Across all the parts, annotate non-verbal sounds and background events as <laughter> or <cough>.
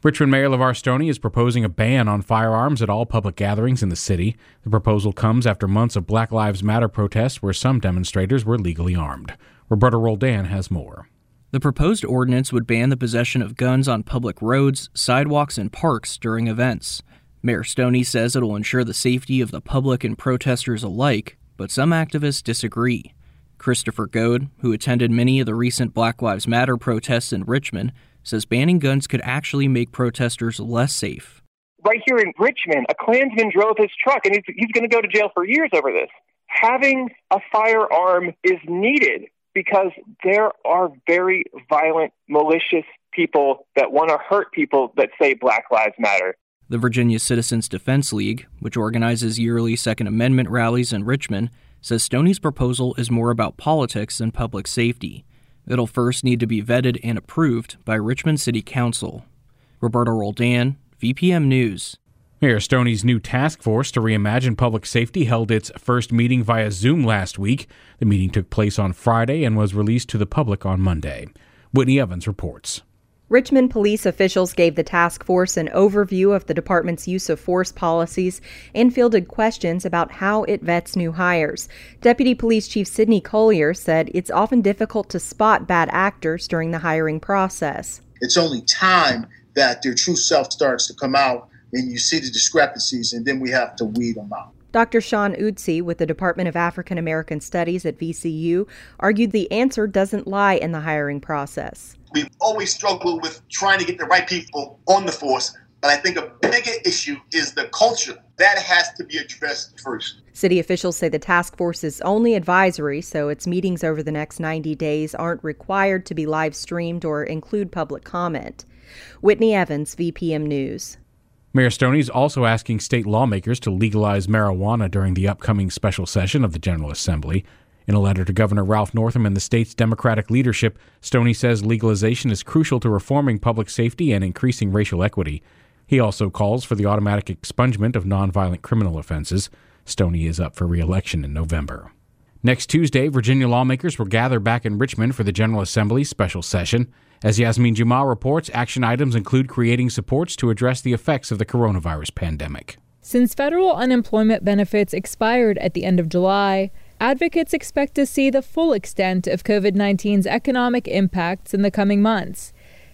Richmond Mayor LeVar Stoney is proposing a ban on firearms at all public gatherings in the city. The proposal comes after months of Black Lives Matter protests where some demonstrators were legally armed. Roberto Roldan has more. The proposed ordinance would ban the possession of guns on public roads, sidewalks, and parks during events. Mayor Stoney says it'll ensure the safety of the public and protesters alike, but some activists disagree. Christopher Goad, who attended many of the recent Black Lives Matter protests in Richmond, says banning guns could actually make protesters less safe. Right here in Richmond, a Klansman drove his truck and he's, he's going to go to jail for years over this. Having a firearm is needed because there are very violent, malicious people that want to hurt people that say Black Lives Matter. The Virginia Citizens Defense League, which organizes yearly Second Amendment rallies in Richmond, says Stoney's proposal is more about politics than public safety. It'll first need to be vetted and approved by Richmond City Council. Roberto Roldan, VPM News. Mayor Stoney's new task force to reimagine public safety held its first meeting via Zoom last week. The meeting took place on Friday and was released to the public on Monday. Whitney Evans reports. Richmond police officials gave the task force an overview of the department's use of force policies and fielded questions about how it vets new hires. Deputy Police Chief Sidney Collier said it's often difficult to spot bad actors during the hiring process. It's only time that their true self starts to come out and you see the discrepancies, and then we have to weed them out. Dr. Shawn Utsey with the Department of African American Studies at VCU argued the answer doesn't lie in the hiring process. We've always struggled with trying to get the right people on the force, but I think a bigger issue is the culture. That has to be addressed first. City officials say the task force is only advisory, so its meetings over the next 90 days aren't required to be live streamed or include public comment. Whitney Evans, VPM News. Mayor Stoney is also asking state lawmakers to legalize marijuana during the upcoming special session of the General Assembly. In a letter to Governor Ralph Northam and the state's Democratic leadership, Stoney says legalization is crucial to reforming public safety and increasing racial equity. He also calls for the automatic expungement of nonviolent criminal offenses. Stoney is up for re-election in November. Next Tuesday, Virginia lawmakers will gather back in Richmond for the General Assembly's special session. As Yasmin Jamal reports, action items include creating supports to address the effects of the coronavirus pandemic. Since federal unemployment benefits expired at the end of July, advocates expect to see the full extent of COVID 19's economic impacts in the coming months.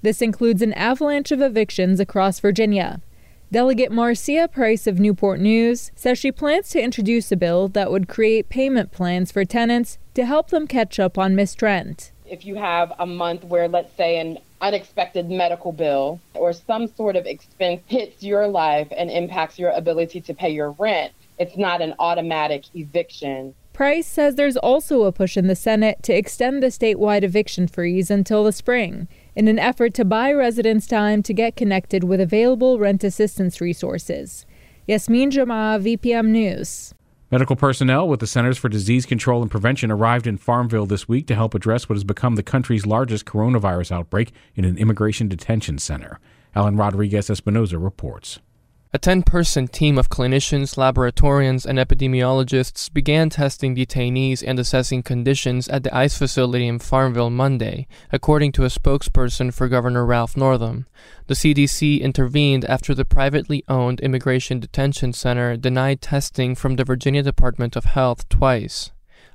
This includes an avalanche of evictions across Virginia. Delegate Marcia Price of Newport News says she plans to introduce a bill that would create payment plans for tenants to help them catch up on missed rent. If you have a month where, let's say, an unexpected medical bill or some sort of expense hits your life and impacts your ability to pay your rent, it's not an automatic eviction. Price says there's also a push in the Senate to extend the statewide eviction freeze until the spring in an effort to buy residents time to get connected with available rent assistance resources. Yasmin Jama, VPM News. Medical personnel with the Centers for Disease Control and Prevention arrived in Farmville this week to help address what has become the country's largest coronavirus outbreak in an immigration detention center. Alan Rodriguez Espinoza reports. A 10 person team of clinicians, laboratorians, and epidemiologists began testing detainees and assessing conditions at the ICE facility in Farmville Monday, according to a spokesperson for Governor Ralph Northam. The CDC intervened after the privately owned Immigration Detention Center denied testing from the Virginia Department of Health twice.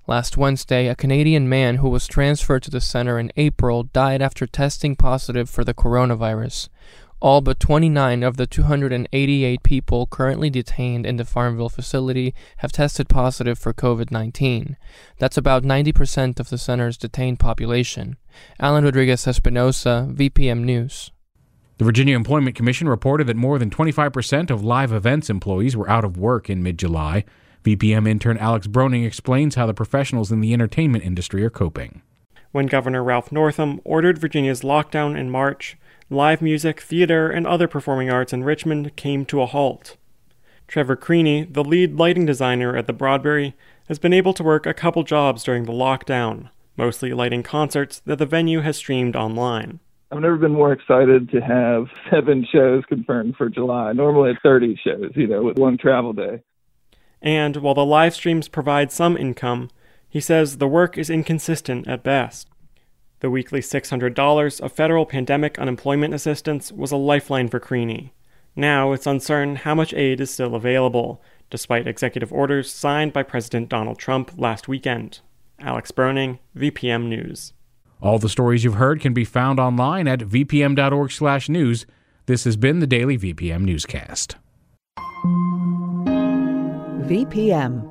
Last Wednesday, a Canadian man who was transferred to the center in April died after testing positive for the coronavirus. All but 29 of the 288 people currently detained in the Farmville facility have tested positive for COVID 19. That's about 90% of the center's detained population. Alan Rodriguez Espinoza, VPM News. The Virginia Employment Commission reported that more than 25% of live events employees were out of work in mid July. VPM intern Alex Broning explains how the professionals in the entertainment industry are coping. When Governor Ralph Northam ordered Virginia's lockdown in March, live music, theater, and other performing arts in Richmond came to a halt. Trevor Creaney, the lead lighting designer at the Broadberry, has been able to work a couple jobs during the lockdown, mostly lighting concerts that the venue has streamed online. I've never been more excited to have <laughs> seven shows confirmed for July. Normally it's 30 shows, you know, with one travel day. And while the live streams provide some income, he says the work is inconsistent at best. The weekly $600 of federal pandemic unemployment assistance was a lifeline for Creaney. Now it's uncertain how much aid is still available, despite executive orders signed by President Donald Trump last weekend. Alex Broning, VPM News. All the stories you've heard can be found online at vpm.org/news. This has been the daily VPM newscast. VPM